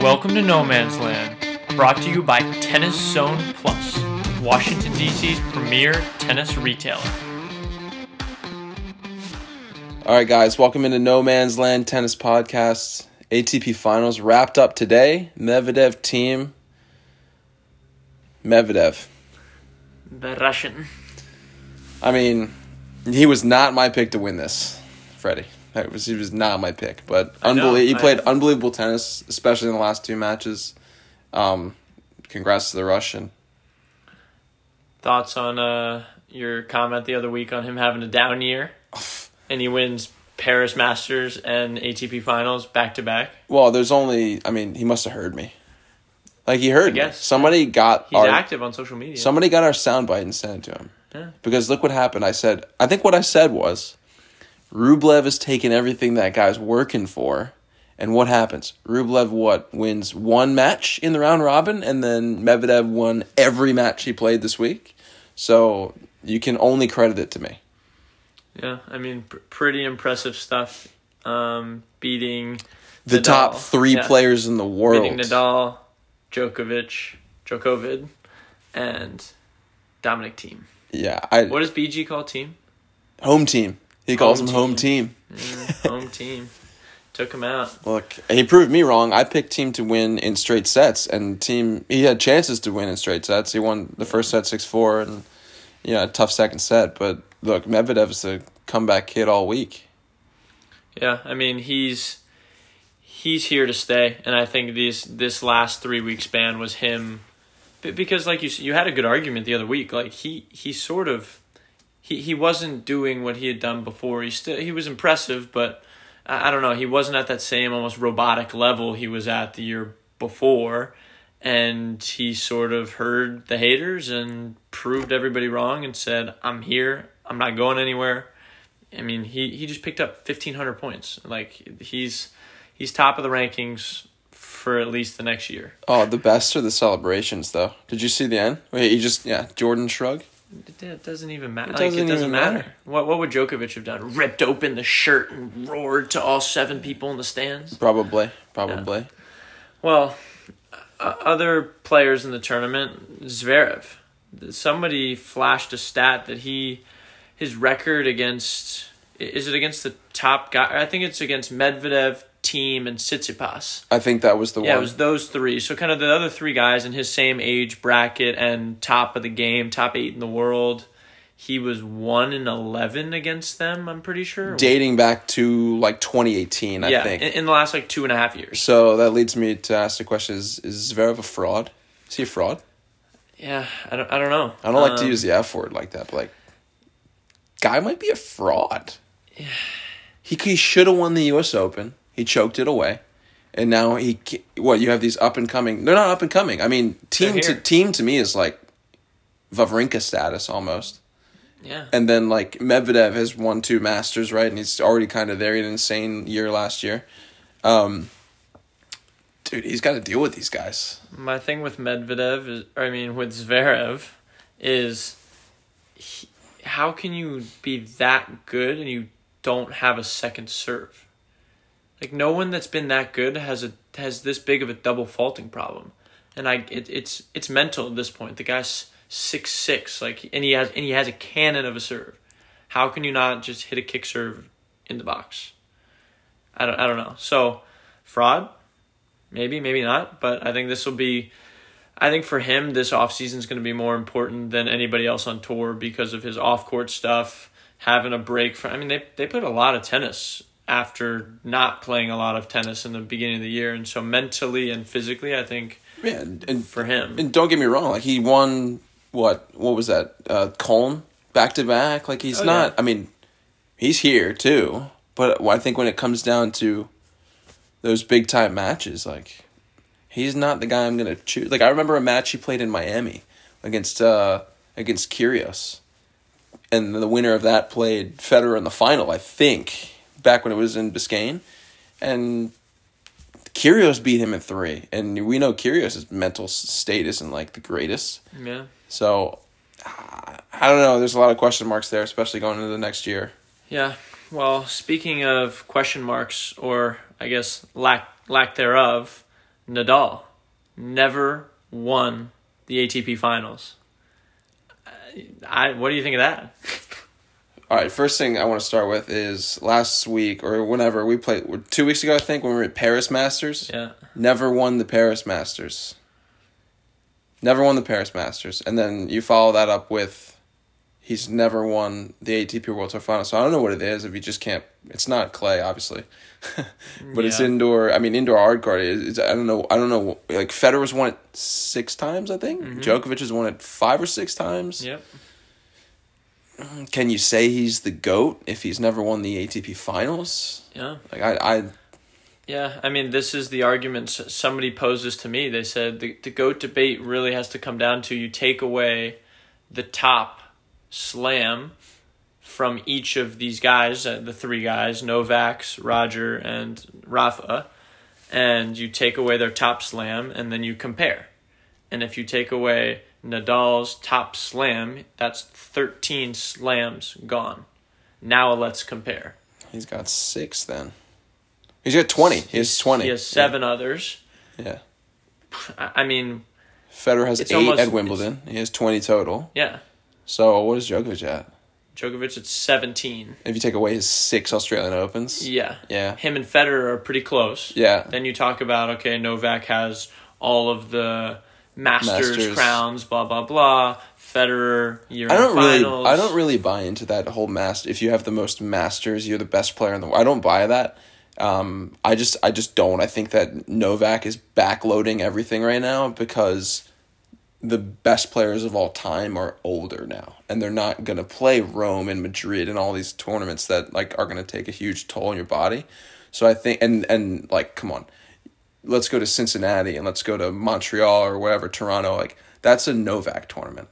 Welcome to No Man's Land, brought to you by Tennis Zone Plus, Washington, D.C.'s premier tennis retailer. All right, guys, welcome into No Man's Land Tennis Podcast. ATP Finals wrapped up today. Medvedev Thiem. Medvedev. The Russian. I mean, he was not my pick to win this, Freddie. He was not my pick, but I know, unbelie- he I- played unbelievable tennis, especially in the last two matches. Um, congrats to the Russian. Thoughts on uh, your comment the other week on him having a down year? and he wins Paris Masters and ATP Finals back to back. Well, there's only I mean, he must have heard me. Like he heard me. guess. Somebody got He's our active on social media. somebody got our soundbite and sent it to him. Yeah. Because look what happened. I said, I think what I said was, Rublev is taking everything that guy's working for. And what happens? Rublev what wins one match in the round robin, and then Medvedev won every match he played this week. So you can only credit it to me. Yeah, I mean, pr- pretty impressive stuff. Um, beating The Nadal. top three Yeah. players in the world. beating Nadal, Djokovic, Djokovic, and Dominic Thiem. Yeah, I What does BG call Thiem? home team. He calls Home him home team. team. Mm, home team. Took him out. Look, he proved me wrong. I picked Thiem to win in straight sets, and Thiem he had chances to win in straight sets. He won the first set six four, and you know a tough second set. But look, Medvedev's a comeback kid all week. Yeah, I mean he's he's here to stay, and I think these this last three week span was him, because like you you had a good argument the other week. Like he he sort of he he wasn't doing what he had done before. He still he was impressive, but I, I don't know. He wasn't at that same almost robotic level he was at the year before. And he sort of heard the haters and proved everybody wrong and said, "I'm here. I'm not going anywhere." I mean, he, he just picked up fifteen hundred points. Like he's he's top of the rankings for at least the next year. Oh, the best are the celebrations, though. Did you see the end? Wait, he just yeah, Jordan shrug. It, doesn't even matter. It doesn't it doesn't even matter. matter. What what would Djokovic have done? Ripped open the shirt and roared to all seven people in the stands. Probably, probably. Well, uh, other players in the tournament, Zverev. Somebody flashed a stat that he his record against is it against the top guy? I think it's against Medvedev, Thiem, and Tsitsipas. I think that was the one. Yeah, it was those three. So kind of the other three guys in his same age bracket and top of the game, top eight in the world. He was one in eleven against them. I'm pretty sure. Dating back to like 2018, I yeah, think. in, in the last like two and a half years. so that leads me to ask the question: Is is Zverev a fraud? Is he a fraud? Yeah, I don't. I don't know. I don't like to Um, use the F word like that, but like, guy might be a fraud. Yeah. He he should have won the U.S. Open. He choked it away, and now he what? You have these up and coming. They're not up and coming. I mean, Thiem to Thiem to me is like Wawrinka status almost. Yeah. And then like Medvedev has won two Masters, right? And he's already kind of there. He had an insane year last year. Um, dude, he's got to deal with these guys. My thing with Medvedev is, or I mean, with Zverev, is he, how can you be that good and you don't have a second serve? Like no one that's been that good has a has this big of a double faulting problem, and I it, it's it's mental at this point. The guy's six six, like, and he has and he has a cannon of a serve. How can you not just hit a kick serve in the box? I don't I don't know. So fraud, maybe maybe not, but I think this will be. I think for him, this offseason is going to be more important than anybody else on tour because of his off court stuff, having a break from. I mean, they they played a lot of tennis after not playing a lot of tennis in the beginning of the year, and so mentally and physically, I think Yeah, and, and for him, And don't get me wrong, like he won what what was that? Uh Cologne back to back. Like he's Oh, not yeah. I mean, he's here too. But I think when it comes down to those big time matches, like he's not the guy I'm gonna choose. Like I remember a match he played in Miami against uh against Kyrgios. And the winner of that played Federer in the final, I think, back when it was in Biscayne. And Kyrgios beat him in three, and we know Kyrgios' mental state isn't like the greatest. yeah. So I I don't know. There's a lot of question marks there, especially going into the next year. Yeah. Well, speaking of question marks, or I guess lack lack thereof, Nadal never won the ATP finals. I, what do you think of that? All right, first thing I want to start with is last week or whenever we played, two weeks ago, I think, when we were at Paris Masters. Yeah. Never won the Paris Masters. Never won the Paris Masters. And then you follow that up with he's never won the ATP World Tour Final. So I don't know what it is if you just can't. It's not clay, obviously, but it's indoor. I mean, indoor hard court. Is, I don't know. I don't know. Like Federer's won it six times, I think. Mm-hmm. Djokovic has won it five or six times. Yep. Can you say he's the goat if he's never won the ATP Finals? Yeah. Like I, I Yeah, I mean, this is the argument somebody poses to me. They said the, the GOAT debate really has to come down to you take away the top slam from each of these guys, uh, the three guys, Novak's, Roger, and Rafa, and you take away their top slam, and then you compare. And if you take away Nadal's top slam, that's 13 slams gone. Now let's compare. he's got six then. He's got twenty. He has twenty. He has seven others. Yeah. I mean, Federer has eight almost- at Wimbledon. He has twenty total. yeah. So what is Djokovic at? Djokovic at 17. If you take away his six Australian Opens. Yeah. Yeah. Him and Federer are pretty close. Yeah. Then you talk about, okay, Novak has all of the Masters, Masters. crowns, blah, blah, blah. Federer, you're I don't really finals. I don't really buy into that whole master if you have the most masters, you're the best player in the world. I don't buy that. Um, I just I just don't. I think that Novak is backloading everything right now because the best players of all time are older now and they're not going to play Rome and Madrid and all these tournaments that like are going to take a huge toll on your body. So I think and and like come on. Let's go to Cincinnati and let's go to Montreal or wherever Toronto like that's a Novak tournament.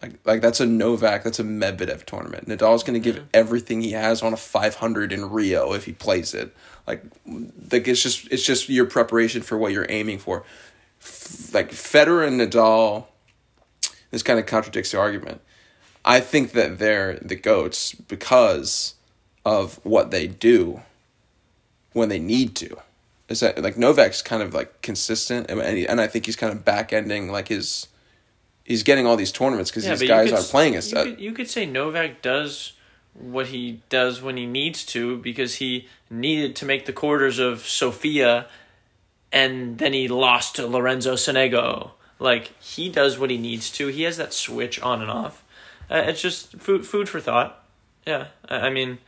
Like like that's a Novak, that's a Medvedev tournament. Nadal's going to give mm-hmm. everything he has on a 500 in Rio if he plays it. Like like it's just it's just your preparation for what you're aiming for. F- Like Federer and Nadal this kind of contradicts the argument. I think that they're the goats because of what they do when they need to. Is that like Novak's kind of like consistent and and, he, and I think he's kind of back ending like his he's getting all these tournaments because Yeah, these guys could aren't playing as you could, you could say Novak does what he does when he needs to because he needed to make the quarters of Sofia and then he lost to Lorenzo Sonego. Like he does what he needs to. He has that switch on and off. Uh, it's just food food for thought. Yeah, I, I mean,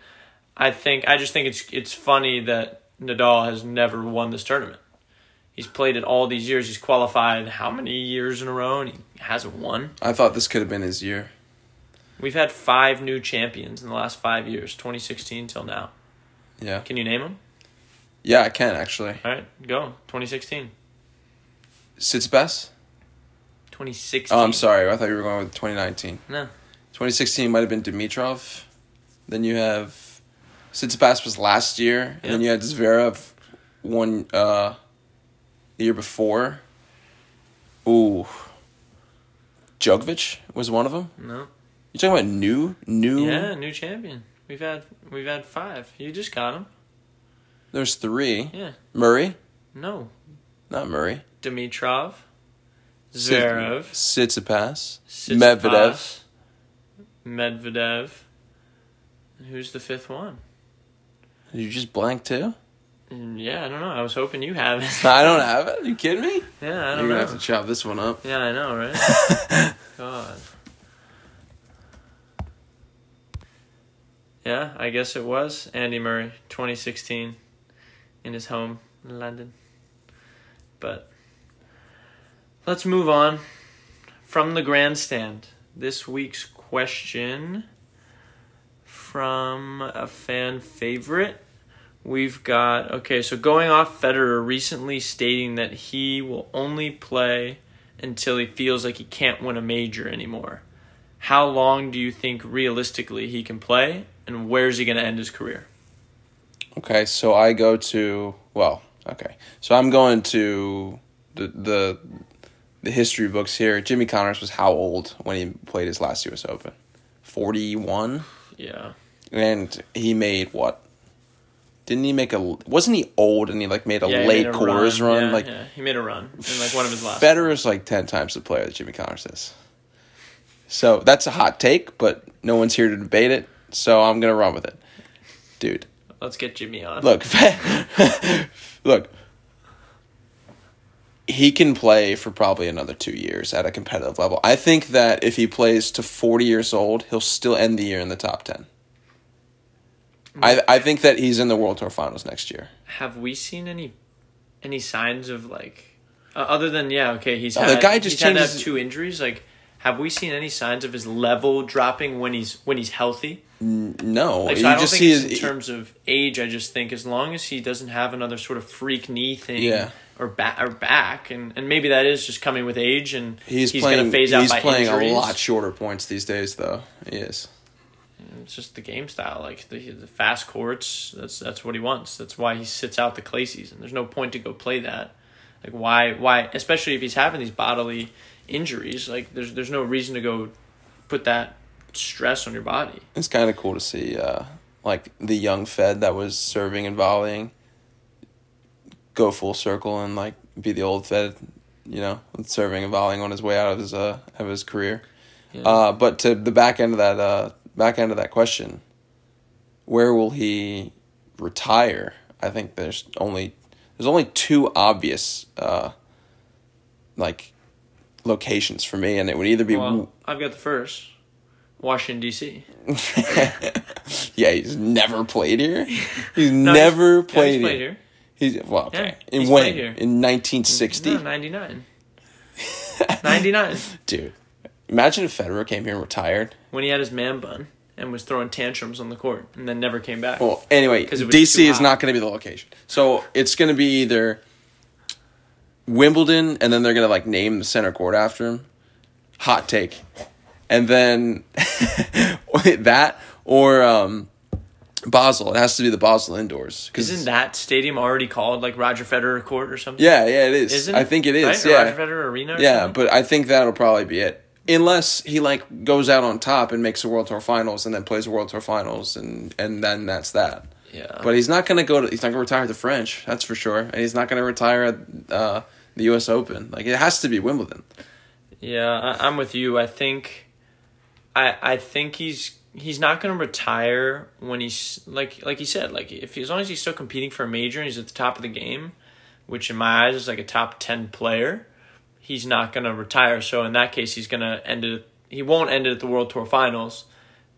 I think I just think it's it's funny that Nadal has never won this tournament. He's played it all these years. He's qualified how many years in a row, and he hasn't won. I thought this could have been his year. We've had five new champions in the last five years, 2016 till now. Yeah. Can you name them? Yeah, I can actually. All right, go. 2016. Tsitsipas? 2016. Oh, I'm sorry. I thought you were going with 2019. No. 2016 might have been Dimitrov. Then you have Tsitsipas was last year, and then you had Zverev one uh the year before. Ooh. Djokovic was one of them. No. You talking about new new? Yeah, new champion. We've had we've had five. You just got him. There's three. Yeah. Murray, No. not Murray. Dimitrov. Zverev. Tsitsipas, Tsitsipas, Medvedev. Medvedev. And who's the fifth one? You just blank too? Mm, Yeah, I don't know. I was hoping you have it. I don't have it. Are you kidding me? yeah, I don't You're don't gonna have to chop this one up. Yeah, I know, right? God. Yeah, I guess it was Andy Murray, 2016, in his home in London. But let's move on from the grandstand. This week's question from a fan favorite. We've got okay, so going off Federer recently stating that he will only play until he feels like he can't win a major anymore. How long do you think realistically he can play, and where's he going to end his career? Okay, so I go to well, okay. So I'm going to the the the history books here. Jimmy Connors was how old when he played his last US Open? 41 Yeah, and he made what? didn't he make a? Wasn't he old and he like made a Yeah, late made a quarters run? Yeah, like yeah. he made a run in like one of his last. Federer's like ten times the player that Jimmy Connors is. So that's a hot take, but no one's here to debate it. So I'm gonna run with it, dude. Let's get Jimmy on. Look, look. He can play for probably another two years at a competitive level. I think that if he plays to forty years old, he'll still end the year in the top ten. I I think that he's in the World Tour Finals next year. Have we seen any any signs of like uh, other than yeah okay he's Oh, had, the guy just he's had to have two injuries like have we seen any signs of his level dropping when he's when he's healthy? No, Like, so I don't just think it's his, in terms of age. I just think as long as he doesn't have another sort of freak knee thing, Yeah. or back or back, and, and maybe that is just coming with age, and he's, he's playing. gonna phase out he's by playing injuries. a lot shorter points these days, though. He is. It's just the game style, like the, the fast courts. That's that's what he wants. That's why he sits out the clay season. There's no point to go play that. Like why why especially if he's having these bodily injuries. Like there's there's no reason to go put that stress on your body. It's kind of cool to see, uh, like the young Fed that was serving and volleying, go full circle and like be the old Fed, you know, serving and volleying on his way out of his uh of his career. Yeah. Uh, but to the back end of that uh back end of that question, where will he retire? I think there's only there's only two obvious uh like locations for me, and it would either be well, I've got the first. Washington D.C. yeah, he's never played here. He's No, never Yeah, he's played, played here. He's well, okay. Yeah, in when? played here. In nineteen sixty, No, 99. 99. dude. Imagine if Federer came here and retired. When he had his man bun and was throwing tantrums on the court and then never came back. Well, anyway, DC is not going to be the location. So it's going to be either Wimbledon, and then they're going to like name the center court after him. Hot take, and then that or um, Basel. It has to be the Basel indoors. 'cause- Isn't that stadium already called like Roger Federer Court or something? Yeah, yeah, it is. Isn't I think it is. Right? Yeah, Roger Federer Arena. Yeah, something? but I think that'll probably be it. Unless he like goes out on top and makes a World Tour Finals and then plays a World Tour Finals and and then that's that. yeah. But he's not gonna go to. He's not gonna retire the French. That's for sure. And he's not gonna retire at uh, the U.S. Open. Like it has to be Wimbledon. Yeah, I, I'm with you. I think, I I think he's he's not going to retire when he's like like you said like if as long as he's still competing for a major and he's at the top of the game, which in my eyes is like a top ten player, he's not going to retire. So in that case, he's going to end it. He won't end it at the World Tour Finals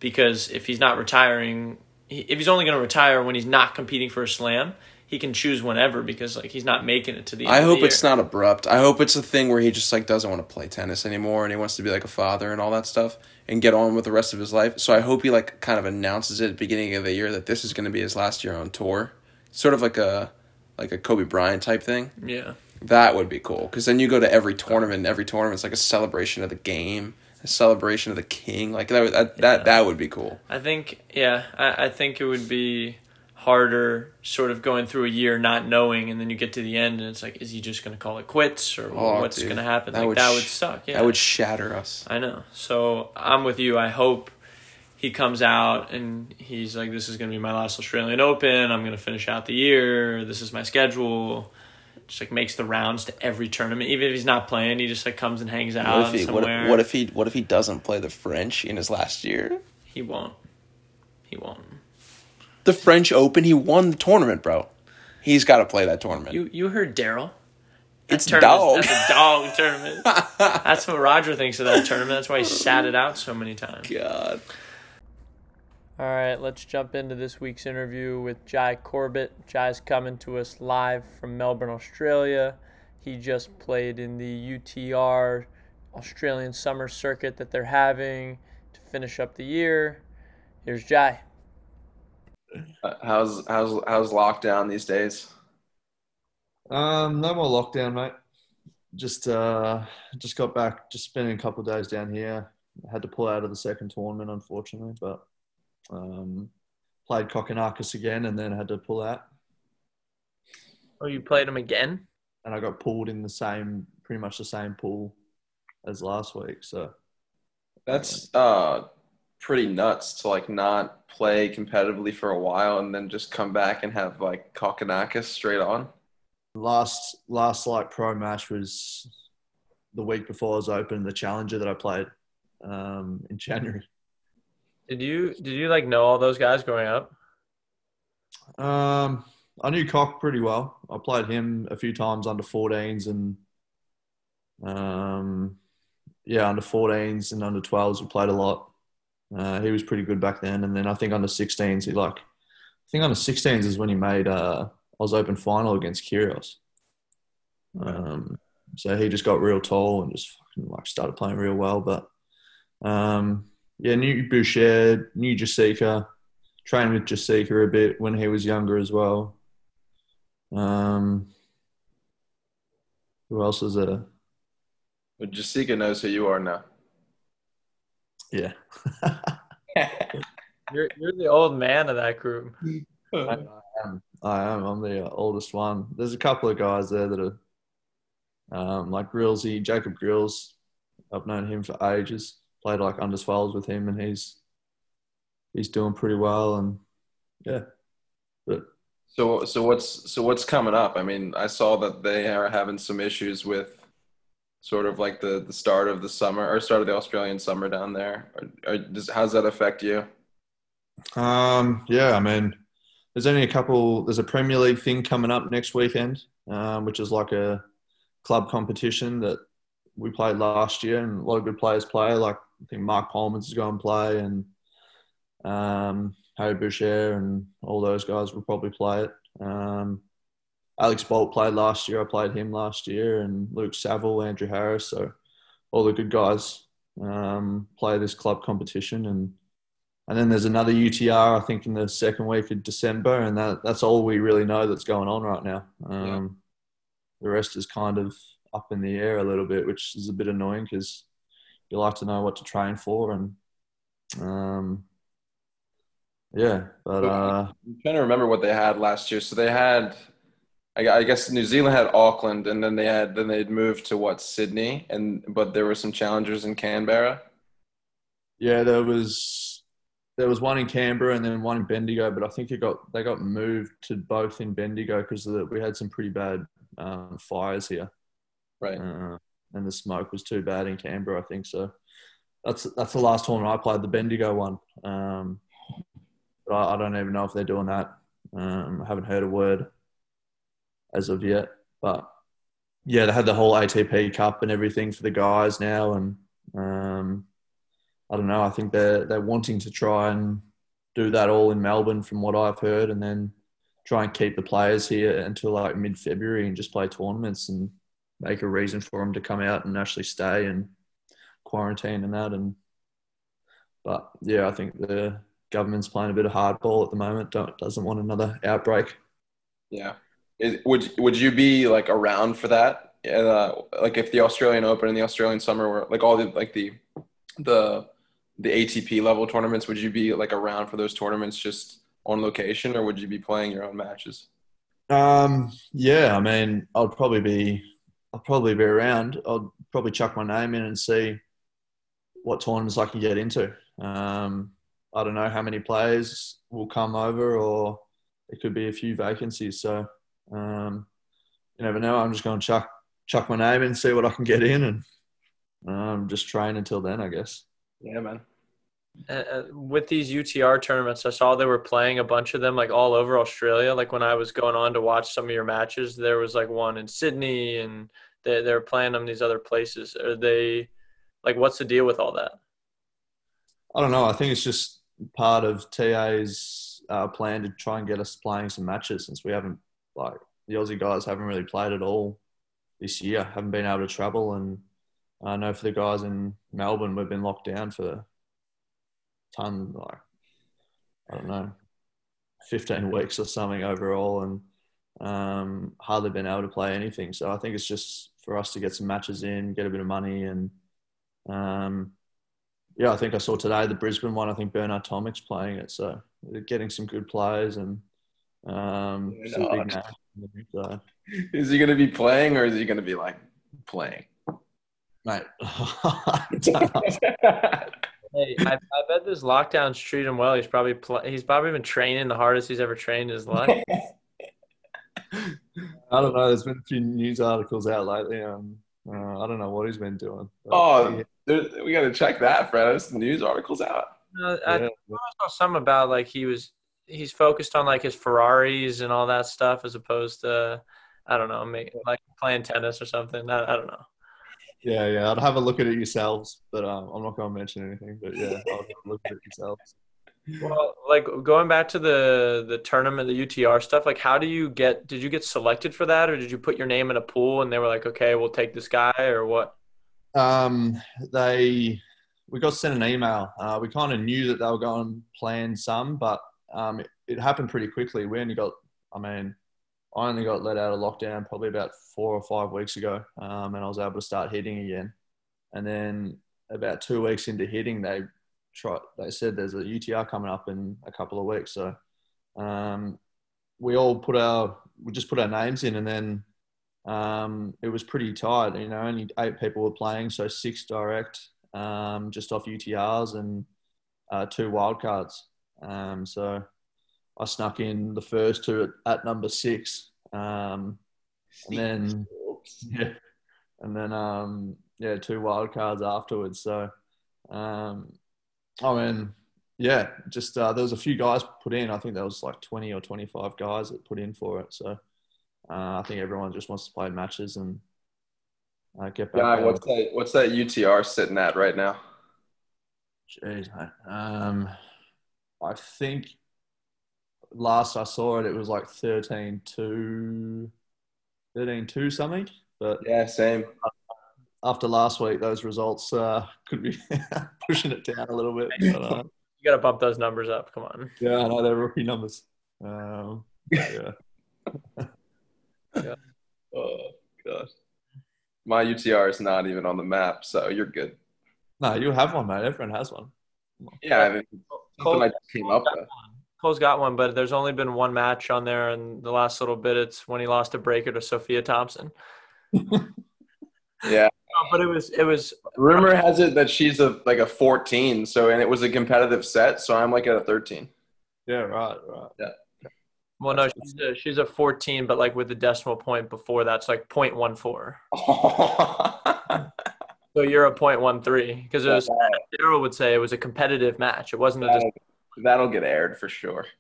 because if he's not retiring, he, if he's only going to retire when he's not competing for a slam. He can choose whenever because like he's not making it to the. End I hope the it's not abrupt. I hope it's a thing where he just like doesn't want to play tennis anymore and he wants to be like a father and all that stuff and get on with the rest of his life. So I hope he like kind of announces it at the beginning of the year that this is going to be his last year on tour. Sort of like a like a Kobe Bryant type thing. Yeah. That would be cool because then you go to every tournament. and Every tournament's like a celebration of the game, a celebration of the king. Like that, would- that, Yeah. that, that would be cool. I think yeah, I, I think it would be harder sort of going through a year not knowing and then you get to the end and it's like is he just going to call it quits or Oh, what's going to happen That like would that sh- would suck yeah That would shatter us. I know so I'm with you I hope he comes out and he's like this is going to be my last Australian Open I'm going to finish out the year this is my schedule just like makes the rounds to every tournament even if he's not playing he just like comes and hangs out What if he what, somewhere if- what if he what if he doesn't play the French in his last year? he won't he won't The French Open, he won the tournament, bro. He's got to play that tournament. You you heard Daryl. It's dog. That's a dog tournament. That's what Roger thinks of that tournament. That's why he sat it out so many times. God. All right, let's jump into this week's interview with Jai Corbett. Jai's coming to us live from Melbourne, Australia. He just played in the UTR Australian Summer Circuit that they're having to finish up the year. Here's Jai. Uh, how's how's how's lockdown these days? Um, no more lockdown, mate. Just uh, just got back. Just spending a couple of days down here. Had to pull out of the second tournament, unfortunately, but um, played Kokkinakis again, and then had to pull out. Oh, you played him again? And I got pulled in the same, pretty much the same pool as last week. So That's uh pretty nuts to like not play competitively for a while and then just come back and have like Kokkinakis straight on. Last last like pro match was the week before I was open, the challenger that I played um, in January. Did you did you like know all those guys growing up? Um, I knew Cock pretty well. I played him a few times under 14s and um, yeah, under 14s and under 12s we played a lot. Uh, he was pretty good back then, and then I think under 16s he like I think under 16s is when he made uh, was Open final against Kyrgios. Um, so he just got real tall and just fucking like started playing real well. But um, yeah, knew Bourchier, knew Jasika, trained with Jasika a bit when he was younger as well. Um, who else is there? But Jasika knows who you are now. Yeah. You're you're the old man of that group. I am. I am. I'm the oldest one. There's a couple of guys there that are um, like Grillsy, Jacob Grills. I've known him for ages. Played like under 12s with him, and he's he's doing pretty well. And yeah, but So so what's so what's coming up? I mean, I saw that they are having some issues with sort of like the the start of the summer or start of the Australian summer down there. Or, or does, how does that affect you? Um, yeah, I mean, there's only a couple. There's a Premier League thing coming up next weekend, um, which is like a club competition that we played last year, and a lot of good players play. Like I think Marc Polmans is going to play, and um, Harry Bourchier and all those guys will probably play it. Um, Alex Bolt played last year. I played him last year, and Luke Saville, Andrew Harris. So all the good guys um, play this club competition, and and then there's another UTR, I think, in the second week of December, and that, that's all we really know that's going on right now. Um, Yeah. The rest is kind of up in the air a little bit, which is a bit annoying because you like to know what to train for, and um, yeah, but uh, I'm trying to remember what they had last year. So they had, I, I guess New Zealand had Auckland, and then they had then they'd moved to what Sydney, and but there were some challengers in Canberra. yeah, there was there was one in Canberra and then one in Bendigo, but I think it got they got moved to both in Bendigo because we had some pretty bad um, fires here. Right. uh, and the smoke was too bad in Canberra. I think so. That's that's the last tournament I played, the Bendigo one. Um, but I, I don't even know if they're doing that. Um, I haven't heard a word as of yet. But yeah, they had the whole ATP Cup and everything for the guys now, and um, I don't know. I think they're they're wanting to try and do that all in Melbourne, from what I've heard, and then try and keep the players here until like mid February and just play tournaments and make a reason for them to come out and actually stay and quarantine and that. And but yeah, I think the government's playing a bit of hardball at the moment. Don't doesn't want another outbreak. Yeah. Is, would would you be like around for that? Uh, like if the Australian Open and the Australian Summer were like all the like the the the ATP level tournaments, would you be like around for those tournaments just on location, or would you be playing your own matches? Um, yeah, I mean, I'd probably be, I'll probably be around. I'll probably chuck my name in and see what tournaments I can get into. Um, I don't know how many players will come over, or it could be a few vacancies. So um, you never know. I'm just going to chuck chuck my name in and see what I can get in, and um, just train until then, I guess. Yeah, man. Uh, uh, with these UTR tournaments, I saw they were playing a bunch of them like all over Australia. Like when I was going on to watch some of your matches, there was like one in Sydney, and they they're playing them these other places. Are they like what's the deal with all that? I don't know. I think it's just part of TA's uh, plan to try and get us playing some matches since we haven't, like, the Aussie guys haven't really played at all this year, haven't been able to travel. And I know for the guys in Melbourne, we've been locked down for ton, like, I don't know, 15 weeks or something overall, and um, hardly been able to play anything. So I think it's just for us to get some matches in, get a bit of money, and um, yeah, I think I saw today the Brisbane one. I think Bernard Tomic's playing it, so getting some good players and um, some big Bernard. So, Is he going to be playing, or is he going to be like playing? mate, I don't know. Hey, I, I bet this lockdown's treated him well. He's probably pl- he's probably been training the hardest he's ever trained in his life. I don't know. There's been a few news articles out lately. Um, uh, I don't know what he's been doing. Oh, he- there- we got to check that, Fred. There's the news articles out. No, I, yeah, I saw some about like he was he's focused on like his Ferraris and all that stuff as opposed to I don't know, make, like playing tennis or something. I, I don't know. Yeah, yeah. I'd have a look at it yourselves, but um, I'm not going to mention anything. But yeah, I'll have a look at it yourselves. Well, like going back to the the tournament, the UTR stuff. Like, how do you get? Did you get selected for that, or did you put your name in a pool and they were like, okay, we'll take this guy, or what? Um, they we got sent an email. Uh, we kind of knew that they were going to plan some, but um, it, it happened pretty quickly. We only got, I mean, I only got let out of lockdown probably about four or five weeks ago, um, and I was able to start hitting again. And then about two weeks into hitting, they tried. They said there's a UTR coming up in a couple of weeks, so um, we all put our we just put our names in, and then um, it was pretty tight. You know, only eight people were playing, so six direct, um, just off UTRs and uh, two wildcards. Um, so I snuck in the first two at, at number six, um, and then yeah, and then um, yeah, two wildcards afterwards. So um, I mean, yeah, just uh, there was a few guys put in. I think there was like twenty or twenty-five guys that put in for it. So. Uh, I think everyone just wants to play matches and uh, get back. Guy, what's that? What's that UTR sitting at right now? Jeez, mate. Um, I think last I saw it, it was like 13 2, 13 2 something. But Yeah, same. after last week, those results uh, could be pushing it down a little bit. But, uh, You got to bump those numbers up. Come on. yeah, I know they're rookie numbers. Um, yeah. yeah. Oh gosh, my UTR is not even on the map, so you're good. No, you have one, mate. Everyone has one. Yeah, I mean, something I just came up with. Cole's got one, but there's only been one match on there, and the last little bit, it's when he lost a breaker to Sophia Thompson. Yeah, Oh, but it was it was rumor has it that she's a like a 14, so and it was a competitive set, so I'm like at a 13. Yeah, right, right. Yeah. well, no, she's a, she's a 14, but like with the decimal point before that's like 0.14. So you're a 0.13 because it was Daryl would say it was a competitive match. It wasn't a just that'll, that'll get aired for sure.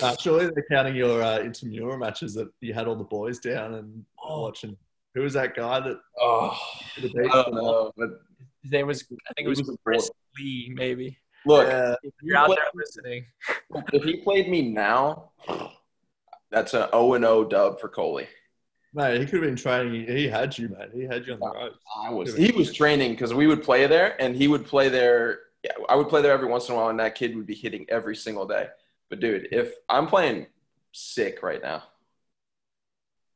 Uh, surely they're counting your uh, intramural matches that you had all the boys down and watching. Who was that guy that oh, the I don't know, but his name was I think it was was Chris. Lee maybe. look, Yeah, If you're out there listening, if he played me now, that's an 0 and 0 dub for Coley. Mate, he could have been training. He had you, mate. He had you on the ropes. I was he was training because we would play there and he would play there. Yeah, I would play there every once in a while, and that kid would be hitting every single day. But dude, if I'm playing sick right now,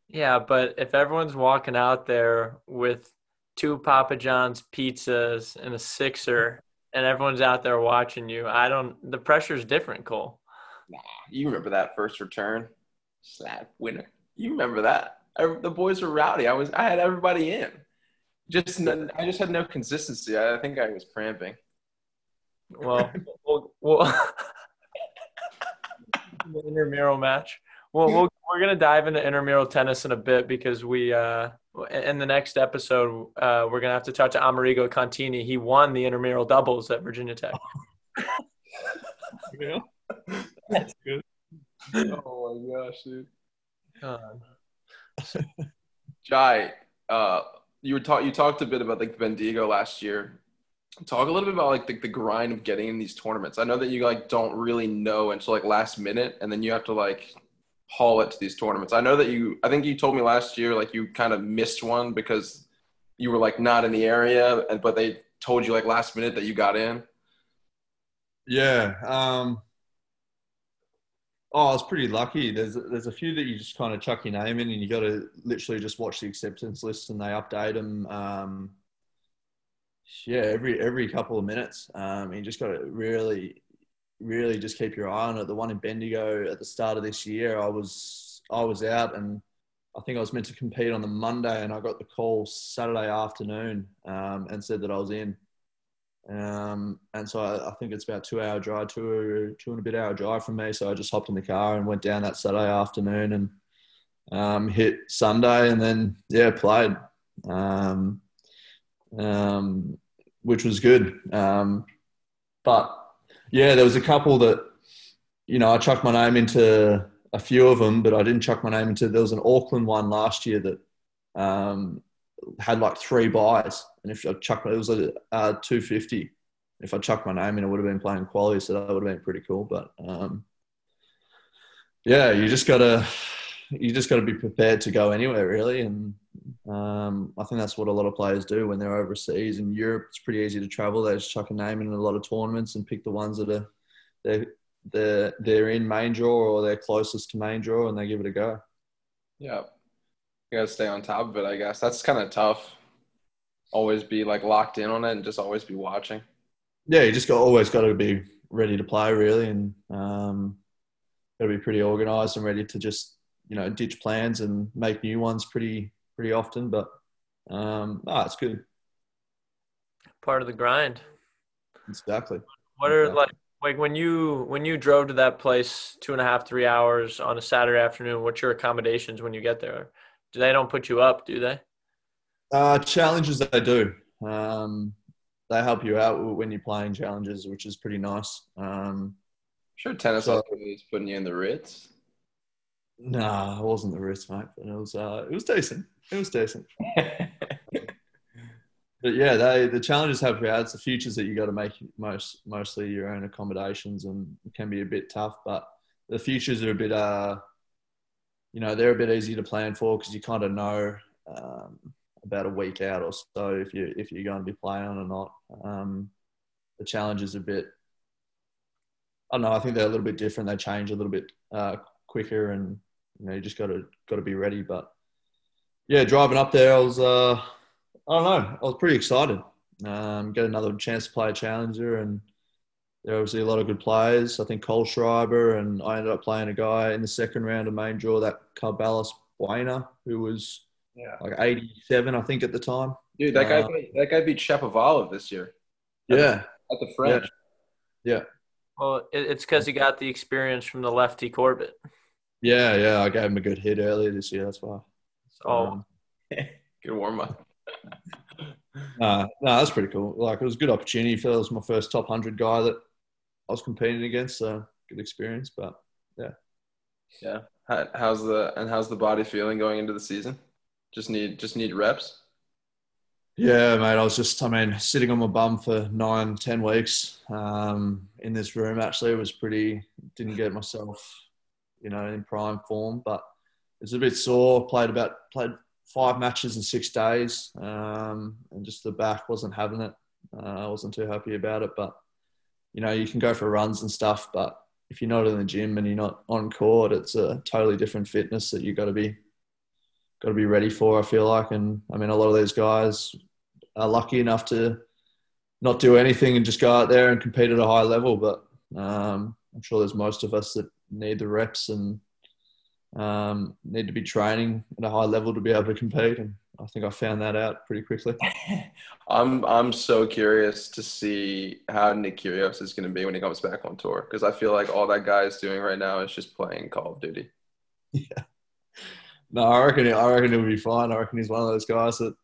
yeah, but if everyone's walking out there with two Papa John's pizzas and a sixer, and everyone's out there watching you, I don't. The pressure's different, Cole. Nah, you remember that first return slap winner. You remember that? I, the boys were rowdy. I was I had everybody in. Just I just had no consistency. I, I think I was cramping. Well, we'll, we'll the intramural match. Well, we'll we're gonna dive into intramural tennis in a bit because we uh in the next episode uh we're gonna have to talk to Amerigo Contini. He won the intramural doubles at Virginia Tech. Yeah. That's good. oh my gosh, dude. God. Jai, uh, you were talk you talked a bit about like Bendigo last year. Talk a little bit about like the, the grind of getting in these tournaments. I know that you like don't really know until like last minute, and then you have to like haul it to these tournaments. I know that you. I think you told me last year like you kind of missed one because you were like not in the area, and but they told you like last minute that you got in. Yeah. Um, oh, I was pretty lucky. There's there's a few that you just kind of chuck your name in, and you got to literally just watch the acceptance list, and they update them. Um, yeah, every every couple of minutes. Um, you just got to really, really just keep your eye on it. The one in Bendigo at the start of this year, I was I was out, and I think I was meant to compete on the Monday, and I got the call Saturday afternoon um, and said that I was in. Um, and so I, I, think it's about two hour drive, two two and a bit hour drive from me. So I just hopped in the car and went down that Saturday afternoon and um, hit Sunday, and then yeah, played, um, um which was good. Um, but yeah, there was a couple that you know I chucked my name into a few of them, but I didn't chuck my name into. There was an Auckland one last year that um, had like three buys, and if I chucked it was a uh, two fifty. If I chucked my name in, it would have been playing quality, so that would have been pretty cool. But um, yeah, you just gotta you just got to be prepared to go anywhere really, and um, I think that's what a lot of players do when they're overseas. In Europe, it's pretty easy to travel. They just chuck a name in a lot of tournaments and pick the ones that are they're they're they're in main draw or they're closest to main draw and they give it a go. Yeah, you gotta stay on top of it. I guess that's kind of tough. Always be like locked in on it and just always be watching. Yeah, you just got always got to be ready to play really, and um, got to be pretty organised and ready to just you know ditch plans and make new ones pretty pretty often. But um, no, it's good. Part of the grind. Exactly. What are exactly. like like when you when you drove to that place two and a half three hours on a saturday afternoon what's your accommodations when you get there do they don't put you up do they uh, challenges they do um, they help you out when you're playing challenges which is pretty nice. Um, sure tennis so, putting you in the ritz. Nah it wasn't the ritz mate but it was uh, it was decent. It was decent. But yeah, they the challenges have yeah, it's the futures that you got to make most mostly your own accommodations and can be a bit tough. But the futures are a bit uh, you know, they're a bit easy to plan for because you kind of know um, about a week out or so if you if you're going to be playing or not. Um, the challenge is a bit. I don't know. I think they're a little bit different. They change a little bit uh, quicker, and you know, you just got to got to be ready. But yeah, driving up there, I was. Uh, I don't know. I was pretty excited. Um, get another chance to play a challenger, and there are obviously a lot of good players. I think Cole Schreiber, and I ended up playing a guy in the second round of main draw, that Carballés Baena, who was yeah. like 87, I think, at the time. Dude, that guy, uh, beat, that guy beat Shapovalov this year. At yeah, the, at the French. Yeah. yeah. Well, it's because he got the experience from the lefty Corbett. Yeah, yeah. I gave him a good hit earlier this year. That's why. Oh, um, good warm up uh, no, that's pretty cool. Like it was a good opportunity. For it was my first top hundred guy that I was competing against, so good experience. But yeah, yeah. how's the and how's the body feeling going into the season? Just need just need reps. Yeah, mate. I was just, I mean, sitting on my bum for nine, ten weeks um, in this room. Actually, it was pretty. Didn't get myself, you know, in prime form, but it's a bit sore. Played about played five matches in six days, um, and just the back wasn't having it. Uh, I wasn't too happy about it, but you know, you can go for runs and stuff, but if you're not in the gym and you're not on court, it's a totally different fitness that you've got to be got to be ready for. I feel like, and I mean, a lot of these guys are lucky enough to not do anything and just go out there and compete at a high level. But um, I'm sure there's most of us that need the reps and um, need to be training at a high level to be able to compete. And I think I found that out pretty quickly. I'm I'm so curious to see how Nick Kyrgios is going to be when he comes back on tour because I feel like all that guy is doing right now is just playing Call of Duty. Yeah. No, I reckon I reckon he'll be fine. I reckon he's one of those guys that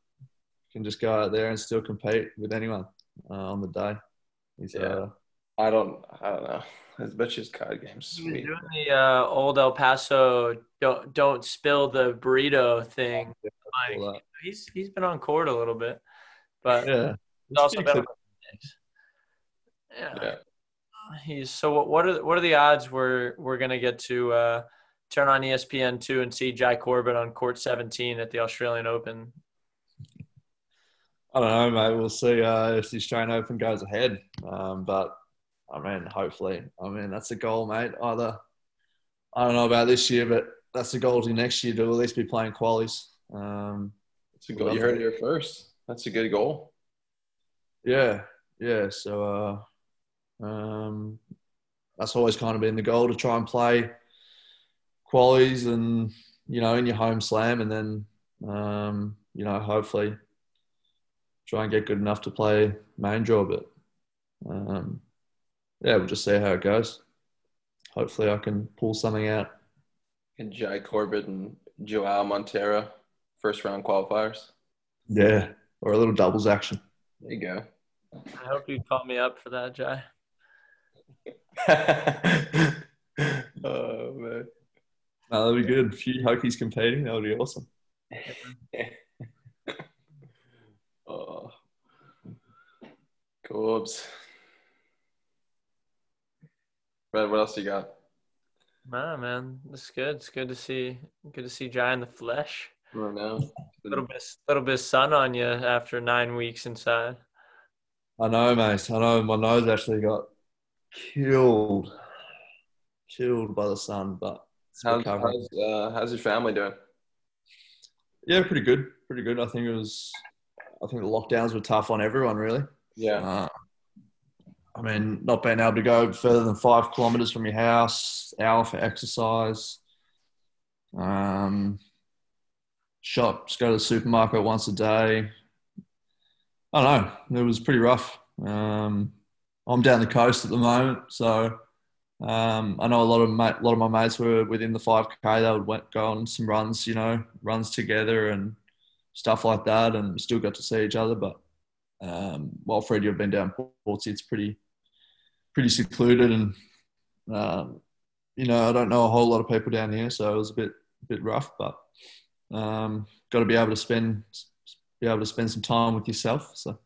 can just go out there and still compete with anyone uh, on the day. He's, yeah. Uh, I don't I don't know. I bet she's card games. Sweet. Doing the uh, old El Paso don't don't spill the burrito thing. Like, he's he's been on court a little bit, but yeah, he's also been. Yeah. yeah. He's so. What, what are what are the odds we're we're gonna get to uh, turn on ESPN two and see Jai Corbett on court seventeen at the Australian Open? I don't know, mate. We'll see uh, if the Australian Open goes ahead. Um, but I mean, hopefully. I mean, that's a goal, mate. Either I don't know about this year, but that's the goal to next year to at least be playing qualies. Um, it's a goal. You heard it here first. That's a good goal. Yeah, yeah. So uh, um, that's always kind of been the goal to try and play qualies and you know, in your home slam, and then um, you know, hopefully try and get good enough to play main draw. But um, yeah, we'll just see how it goes. Hopefully, I can pull something out. And Jai Corbett and Joao Montero, first round qualifiers. Yeah, or a little doubles action. There you go. I hope you call me up for that, Jai. oh man. No, that'd be good. A few hokies competing, that would be awesome. oh. Corbs. Red, what else you got? Nah, man, it's good. It's good to see. Good to see Jai in the flesh. Right now. A little bit, little bit of sun on you after nine weeks inside. I know, mate. I know my nose actually got killed, killed by the sun, but how's, uh, how's your family doing? Yeah, pretty good. Pretty good. I think it was. I think the lockdowns were tough on everyone, really. Yeah. Uh, I mean, not being able to go further than five kilometers from your house, hour for exercise. Um, shops, go to the supermarket once a day. I don't know. It was pretty rough. Um, I'm down the coast at the moment, so um, I know a lot of ma- a lot of my mates were within the 5k. They would went, go on some runs, you know, runs together and stuff like that, and still got to see each other. But um, while Fred, you've been down Portsea, it's pretty pretty secluded, and um, you know, I don't know a whole lot of people down here, so it was a bit bit rough. But um, got to be able to spend be able to spend some time with yourself. So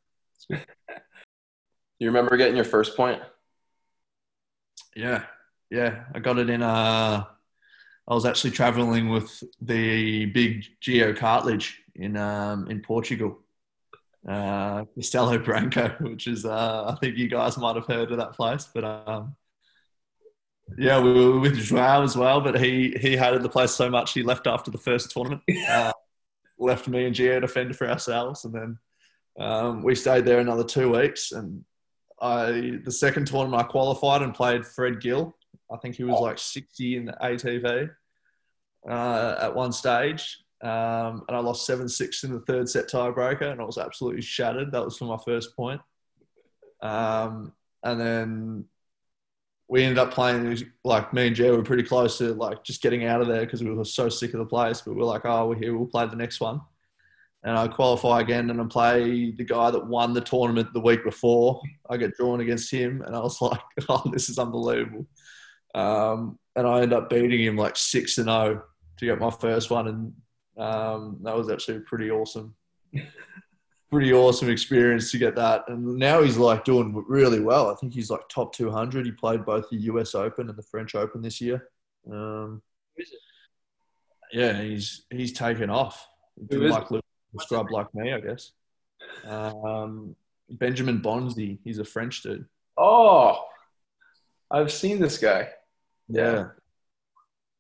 You remember getting your first point? Yeah, yeah, I got it in. Uh, I was actually traveling with the big Geo cartilage in um, in Portugal, uh, Castelo Branco, which is uh, I think you guys might have heard of that place, but um, yeah, we were with Joao as well, but he he hated the place so much he left after the first tournament. Uh, left me and Geo to fend for ourselves, and then um, we stayed there another two weeks. And I the second tournament I qualified and played Fred Gil. I think he was like 60 in the ATP uh, at one stage. Um, and I lost 7 6 in the third set tiebreaker, and I was absolutely shattered. That was for my first point. Um, and then we ended up playing, like, me and Jay were pretty close to, like, just getting out of there because we were so sick of the place. But we are like, oh, we're here, we'll play the next one. And I qualify again and I play the guy that won the tournament the week before. I get drawn against him, and I was like, oh, this is unbelievable. Um, and I end up beating him like 6 and 0 to get my first one. And um, that was actually pretty awesome. pretty awesome experience to get that. And now he's like doing really well. I think he's like top 200. He played both the US Open and the French Open this year. Um, yeah, he's he's taken off. He like little scrub like me, I guess. Um, Benjamin Bonzi, he's a French dude. Oh, I've seen this guy. Yeah.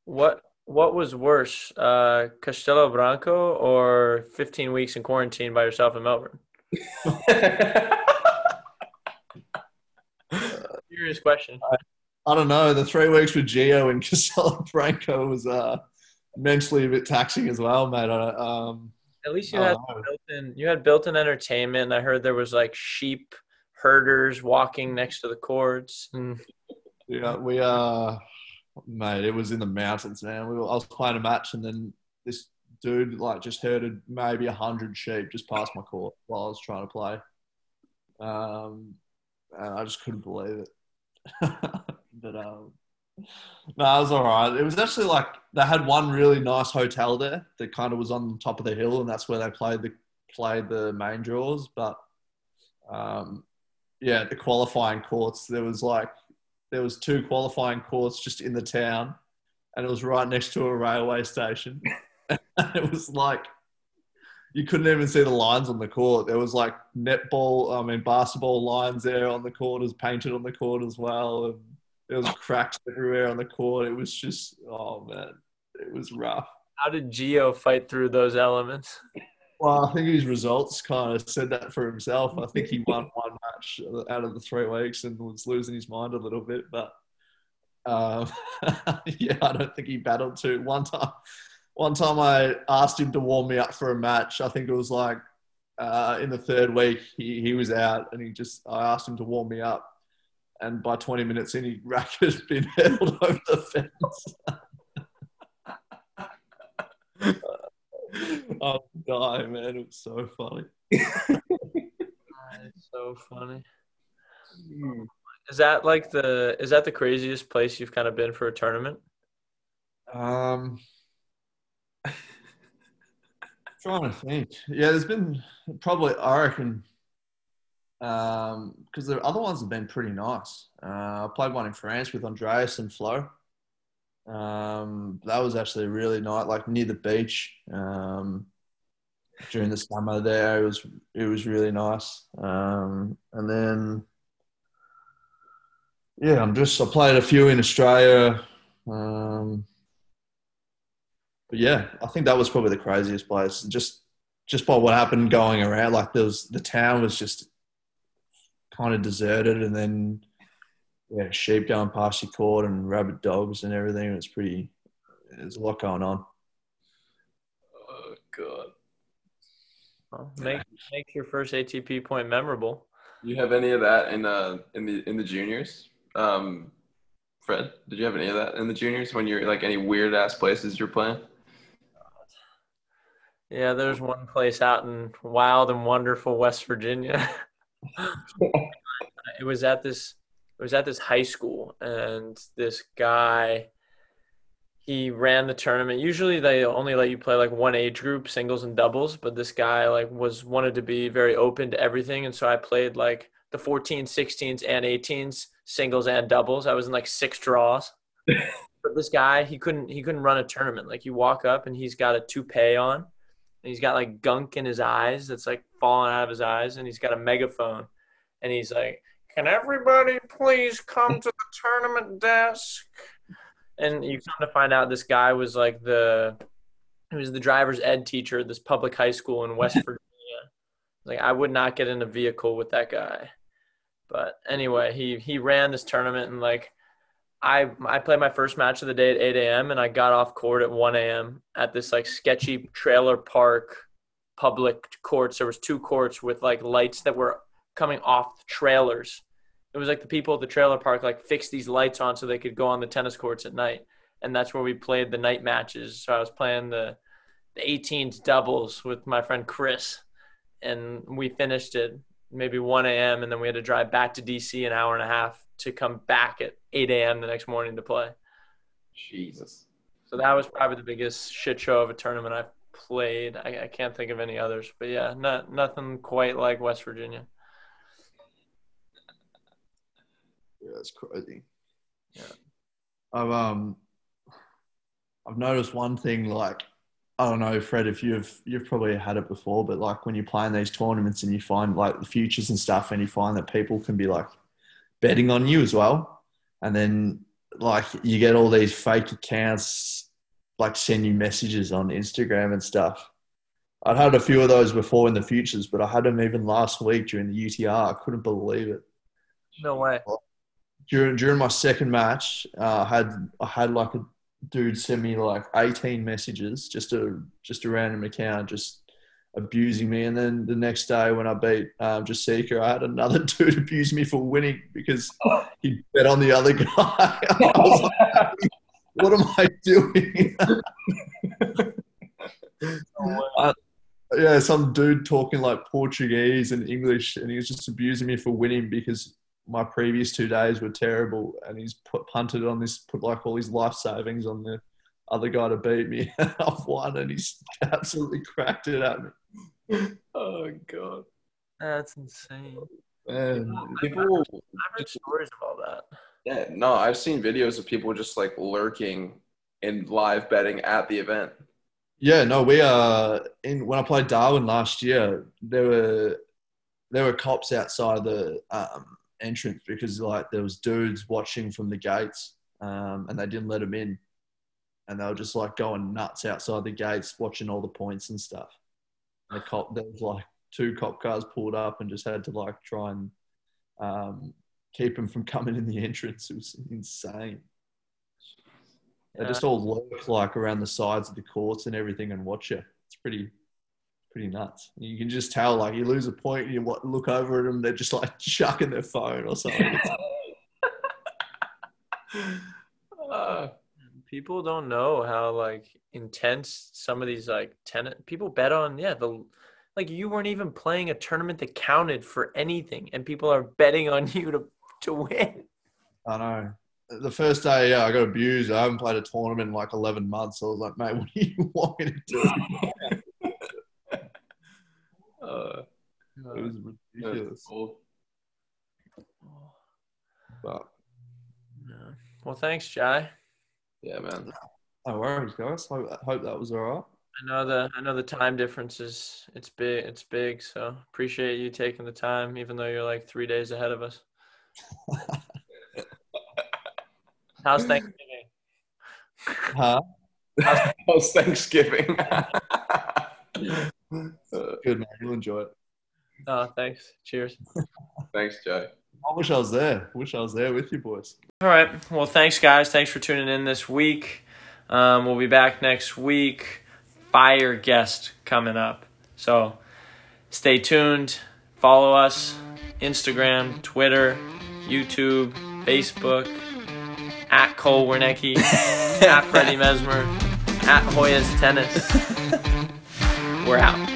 What What was worse, uh, Castelo Branco or 15 weeks in quarantine by yourself in Melbourne? Serious question. I don't know. The three weeks with Gio and Castelo Branco was uh, mentally a bit taxing as well, mate. I, um, At least you had don't built-in. You had built-in entertainment. I heard there was like sheep herders walking next to the courts. And Yeah, we uh, mate, it was in the mountains, man. We were, I was playing a match, and then this dude like just herded maybe a hundred sheep just past my court while I was trying to play. Um, and I just couldn't believe it. but um, no, it was all right. It was actually like they had one really nice hotel there that kind of was on the top of the hill, and that's where they played the played the main draws. But um, yeah, the qualifying courts there was like there was two qualifying courts just in the town, and it was right next to a railway station. it was like you couldn't even see the lines on the court. There was like netball, I mean basketball lines there on the court, as painted on the court as well, and there was cracks everywhere on the court. It was just oh man, it was rough. how did Geo fight through those elements? Well, I think his results kind of said that for himself. I think he won one match out of the three weeks and was losing his mind a little bit. But um, yeah, I don't think he battled too. One time, one time I asked him to warm me up for a match. I think it was like uh, in the third week he, he was out, and he just I asked him to warm me up, and by 20 minutes any he racket had been held over the fence. I'm dying, man. It was so funny. It's so funny. Is that like the is that the craziest place you've kind of been for a tournament? Um, trying to think. Yeah, there's been probably I reckon um because the other ones have been pretty nice. Uh, I played one in France with Andreas and Flo. Um, that was actually really nice, like near the beach. Um, during the summer there, it was it was really nice. Um, and then yeah, I'm just I played a few in Australia. Um, but yeah, I think that was probably the craziest place. Just just by what happened going around, like there was the town was just kind of deserted, and then yeah, sheep going past your court and rabbit dogs and everything. It's pretty. There's a lot going on. Oh god. Well, make make your first ATP point memorable. You have any of that in uh in the in the juniors? Um, Fred, did you have any of that in the juniors when you're like any weird ass places you're playing? Yeah, there's one place out in wild and wonderful West Virginia. it was at this it was at this high school and this guy he ran the tournament. Usually they only let you play like one age group, singles and doubles, but this guy like was wanted to be very open to everything and so I played like the 14s, 16s and 18s, singles and doubles. I was in like six draws. but this guy, he couldn't he couldn't run a tournament. Like you walk up and he's got a toupee on and he's got like gunk in his eyes that's like falling out of his eyes and he's got a megaphone. And he's like can everybody please come to the tournament desk? And you come to find out this guy was like the he was the driver's ed teacher at this public high school in west virginia. Like i would not get in a vehicle with that guy. But anyway he he ran this tournament and like I I played my first match of the day at 8 a.m. and I got off court at 1 a.m. at this like sketchy trailer park public courts. There was two courts with like lights that were coming off the trailers. It was like the people at the trailer park like fixed these lights on so they could go on the tennis courts at night, and that's where we played the night matches. So I was playing the the 18s doubles with my friend Chris, and we finished it maybe 1 a.m. and then we had to drive back to DC an hour and a half to come back at 8 a.m. the next morning to play. Jesus. So that was probably the biggest shit show of a tournament I've played. I, I can't think of any others, but yeah, not nothing quite like West Virginia. Yeah, that's crazy. Yeah. I've um I've noticed one thing like I don't know, Fred, if you've you've probably had it before, but like when you play in these tournaments and you find like the futures and stuff and you find that people can be like betting on you as well. And then like you get all these fake accounts like send you messages on Instagram and stuff. I'd had a few of those before in the futures, but I had them even last week during the UTR. I couldn't believe it. No way. during during my second match, uh, I had I had like a dude sent me like eighteen messages, just a just a random account, just abusing me. And then the next day when I beat um, Jasika, I had another dude abuse me for winning because he bet on the other guy. I was like, what am I doing? Uh, yeah, some dude talking like Portuguese and English, and he was just abusing me for winning because my previous two days were terrible, and he's put punted on this, put like all his life savings on the other guy to beat me. I've won, and he's absolutely cracked it at me. Oh god. That's insane. Man, People I've heard stories of all that. Yeah, no, I've seen videos of people just like lurking in live betting at the event. Yeah, no, we uh in when I played Darwin last year, there were there were cops outside the um, entrance because like there was dudes watching from the gates, um, and they didn't let them in, and they were just like going nuts outside the gates, watching all the points and stuff. And the cop, there was like two cop cars pulled up and just had to like try and um, keep them from coming in the entrance. It was insane. They just all lurk like around the sides of the courts and everything and watch you. It's pretty, pretty nuts. You can just tell like you lose a point, you look over at them, they're just like chucking their phone or something. Uh, people don't know how like intense some of these like tenant people bet on. Yeah, the like you weren't even playing a tournament that counted for anything, and people are betting on you to to win. I know. The first day, yeah, I got abused. I haven't played a tournament in like 11 months. So I was like, mate, what do you want me to do? Uh, It was ridiculous. But yeah. Well, thanks, Jay. Yeah, man. no worries, guys. Hope, hope that was all right. I know the I know the time difference is it's big it's big, so appreciate you taking the time, even though you're like three days ahead of us. How's Thanksgiving? Huh? How's Thanksgiving? Good, man. You'll enjoy it. Oh, thanks. Cheers. Thanks, Joe. I wish I was there. wish I was there with you boys. All right. Well, thanks, guys. Thanks for tuning in this week. Um, we'll be back next week. Fire guest coming up. So stay tuned. Follow us Instagram, Twitter, YouTube, Facebook, at Cole Wernicke, at Freddie Mesmer, at Hoya's Tennis. We're out.